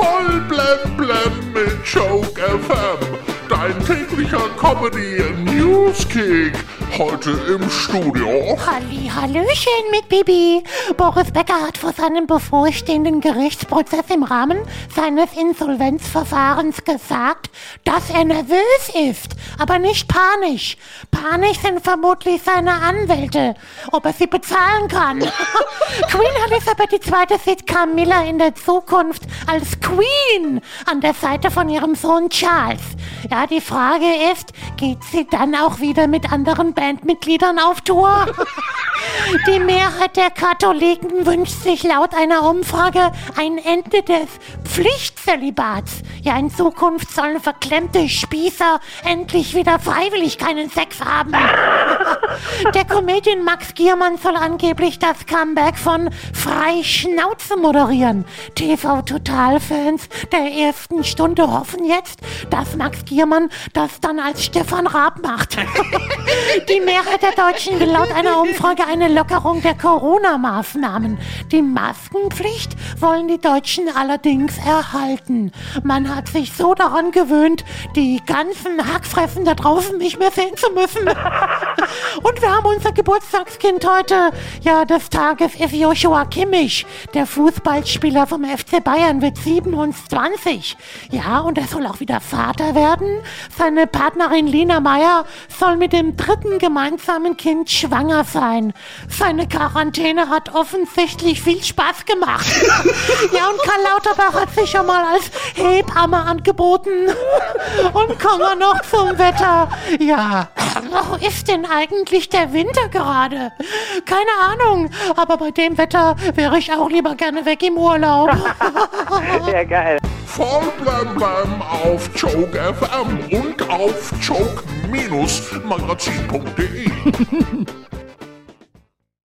Voll blem blem mit Joke FM. Dein täglicher Comedy Newskick. Heute im Studio. Halli, Hallöchen mit Bibi. Boris Becker hat vor seinem bevorstehenden Gerichtsprozess im Rahmen seines Insolvenzverfahrens gesagt, dass er nervös ist, aber nicht panisch. Panisch sind vermutlich seine Anwälte, ob er sie bezahlen kann. Queen Elizabeth II. sieht Camilla in der Zukunft als Queen an der Seite von ihrem Sohn Charles. Ja, die Frage ist, geht sie dann auch wieder mit anderen Bandmitgliedern auf Tour? Die Mehrheit der Katholiken wünscht sich laut einer Umfrage ein Ende des Pflichtzölibats. Ja, in Zukunft sollen verklemmte Spießer endlich wieder freiwillig keinen Sex haben. Der Comedian Max Giermann soll angeblich das Comeback von Frei Schnauze moderieren. TV-Total-Fans der ersten Stunde hoffen jetzt, dass Max Giermann das dann als Stefan Raab macht. Die Mehrheit der Deutschen will laut einer Umfrage eine Lockerung der Corona-Maßnahmen. Die Maskenpflicht wollen die Deutschen allerdings erhalten. Man hat sich so daran gewöhnt, die ganzen Hackfressen da draußen nicht mehr sehen zu müssen. Und wir haben unser Geburtstagskind heute. Ja, des Tages ist Joshua Kimmich. Der Fußballspieler vom FC Bayern wird 27. Ja, und er soll auch wieder Vater werden. Seine Partnerin Lina Meyer soll mit dem dritten gemeinsamen Kind schwanger sein. Seine Quarantäne hat offensichtlich viel Spaß gemacht. ja, und Karl Lauterbach hat sich schon mal als Hebamme angeboten. Und kommen wir noch zum Wetter. Ja, wo ist denn eigentlich der Winter gerade? Keine Ahnung, aber bei dem Wetter wäre ich auch lieber gerne weg im Urlaub. Ja, geil. Voll blem blem auf Joke FM und auf joke-magazin.de.